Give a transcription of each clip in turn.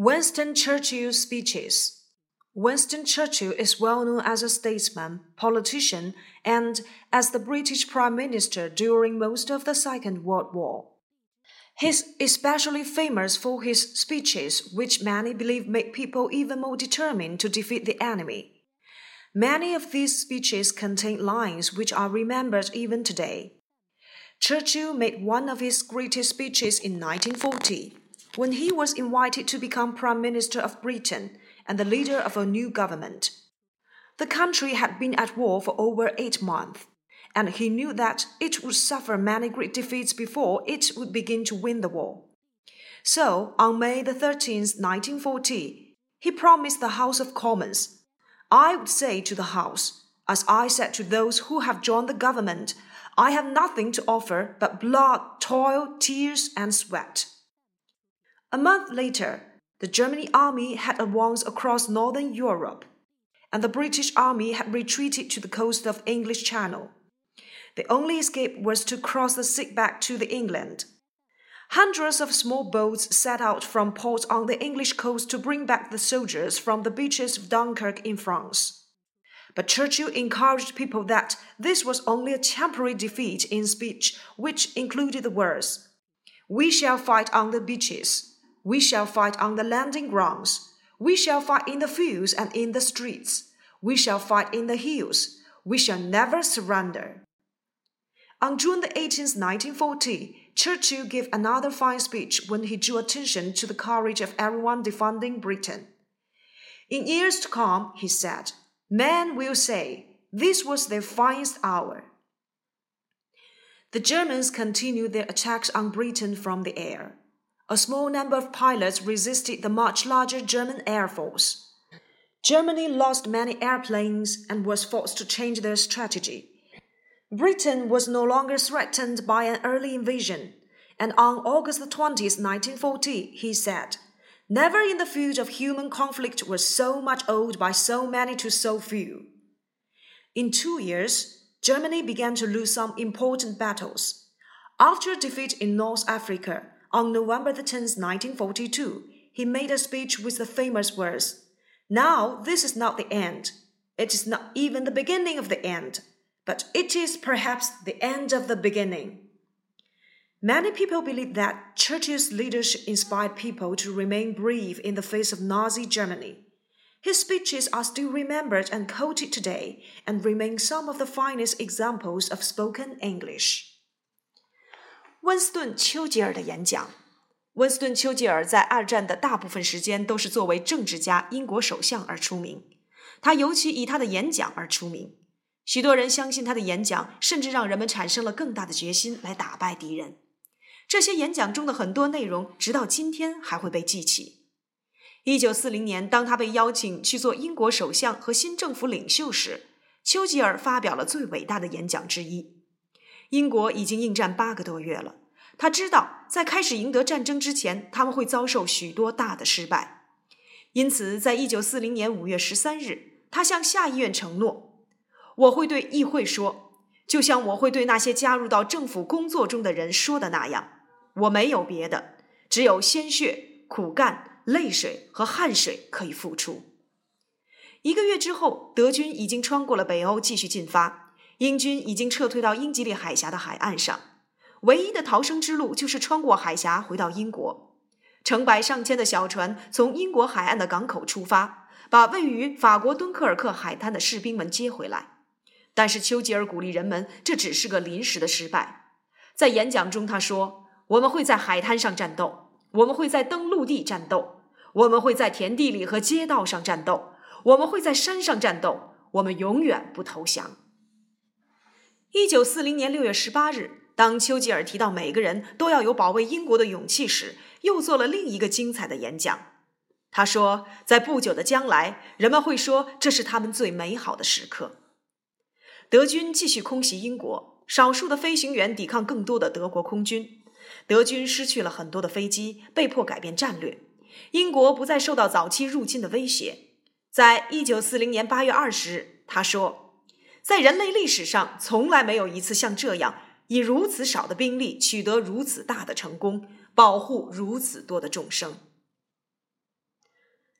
Winston Churchill's speeches. Winston Churchill is well known as a statesman, politician, and as the British Prime Minister during most of the Second World War. He's especially famous for his speeches, which many believe make people even more determined to defeat the enemy. Many of these speeches contain lines which are remembered even today. Churchill made one of his greatest speeches in 1940 when he was invited to become Prime Minister of Britain and the leader of a new government. The country had been at war for over eight months, and he knew that it would suffer many great defeats before it would begin to win the war. So, on May the 13th, 1940, he promised the House of Commons, I would say to the House, as I said to those who have joined the government, I have nothing to offer but blood, toil, tears, and sweat. A month later, the German army had advanced across northern Europe, and the British army had retreated to the coast of English Channel. The only escape was to cross the sea back to the England. Hundreds of small boats set out from ports on the English coast to bring back the soldiers from the beaches of Dunkirk in France. But Churchill encouraged people that this was only a temporary defeat in speech, which included the words, We shall fight on the beaches. We shall fight on the landing grounds. We shall fight in the fields and in the streets. We shall fight in the hills. We shall never surrender. On June the 18th, 1940, Churchill gave another fine speech when he drew attention to the courage of everyone defending Britain. In years to come, he said, men will say, this was their finest hour. The Germans continued their attacks on Britain from the air a small number of pilots resisted the much larger German Air Force. Germany lost many airplanes and was forced to change their strategy. Britain was no longer threatened by an early invasion, and on August 20, 1940, he said, Never in the field of human conflict was so much owed by so many to so few. In two years, Germany began to lose some important battles. After a defeat in North Africa, on November 10, 1942, he made a speech with the famous words Now this is not the end. It is not even the beginning of the end, but it is perhaps the end of the beginning. Many people believe that Churchill's leadership inspired people to remain brave in the face of Nazi Germany. His speeches are still remembered and quoted today and remain some of the finest examples of spoken English. 温斯顿·丘吉尔的演讲。温斯顿·丘吉尔在二战的大部分时间都是作为政治家、英国首相而出名。他尤其以他的演讲而出名。许多人相信他的演讲，甚至让人们产生了更大的决心来打败敌人。这些演讲中的很多内容，直到今天还会被记起。一九四零年，当他被邀请去做英国首相和新政府领袖时，丘吉尔发表了最伟大的演讲之一。英国已经应战八个多月了。他知道，在开始赢得战争之前，他们会遭受许多大的失败。因此，在一九四零年五月十三日，他向下议院承诺：“我会对议会说，就像我会对那些加入到政府工作中的人说的那样，我没有别的，只有鲜血、苦干、泪水和汗水可以付出。”一个月之后，德军已经穿过了北欧，继续进发。英军已经撤退到英吉利海峡的海岸上，唯一的逃生之路就是穿过海峡回到英国。成百上千的小船从英国海岸的港口出发，把位于法国敦刻尔克海滩的士兵们接回来。但是丘吉尔鼓励人们，这只是个临时的失败。在演讲中，他说：“我们会在海滩上战斗，我们会在登陆地战斗，我们会在田地里和街道上战斗，我们会在山上战斗，我们永远不投降。”一九四零年六月十八日，当丘吉尔提到每个人都要有保卫英国的勇气时，又做了另一个精彩的演讲。他说，在不久的将来，人们会说这是他们最美好的时刻。德军继续空袭英国，少数的飞行员抵抗更多的德国空军。德军失去了很多的飞机，被迫改变战略。英国不再受到早期入侵的威胁。在一九四零年八月二十日，他说。在人类历史上，从来没有一次像这样以如此少的兵力取得如此大的成功，保护如此多的众生。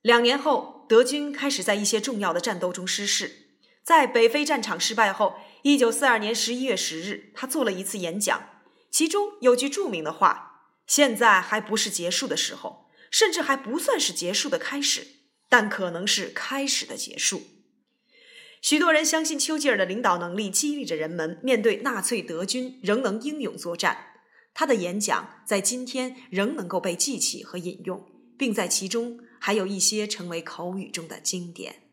两年后，德军开始在一些重要的战斗中失势。在北非战场失败后，一九四二年十一月十日，他做了一次演讲，其中有句著名的话：“现在还不是结束的时候，甚至还不算是结束的开始，但可能是开始的结束。”许多人相信丘吉尔的领导能力激励着人们面对纳粹德军仍能英勇作战。他的演讲在今天仍能够被记起和引用，并在其中还有一些成为口语中的经典。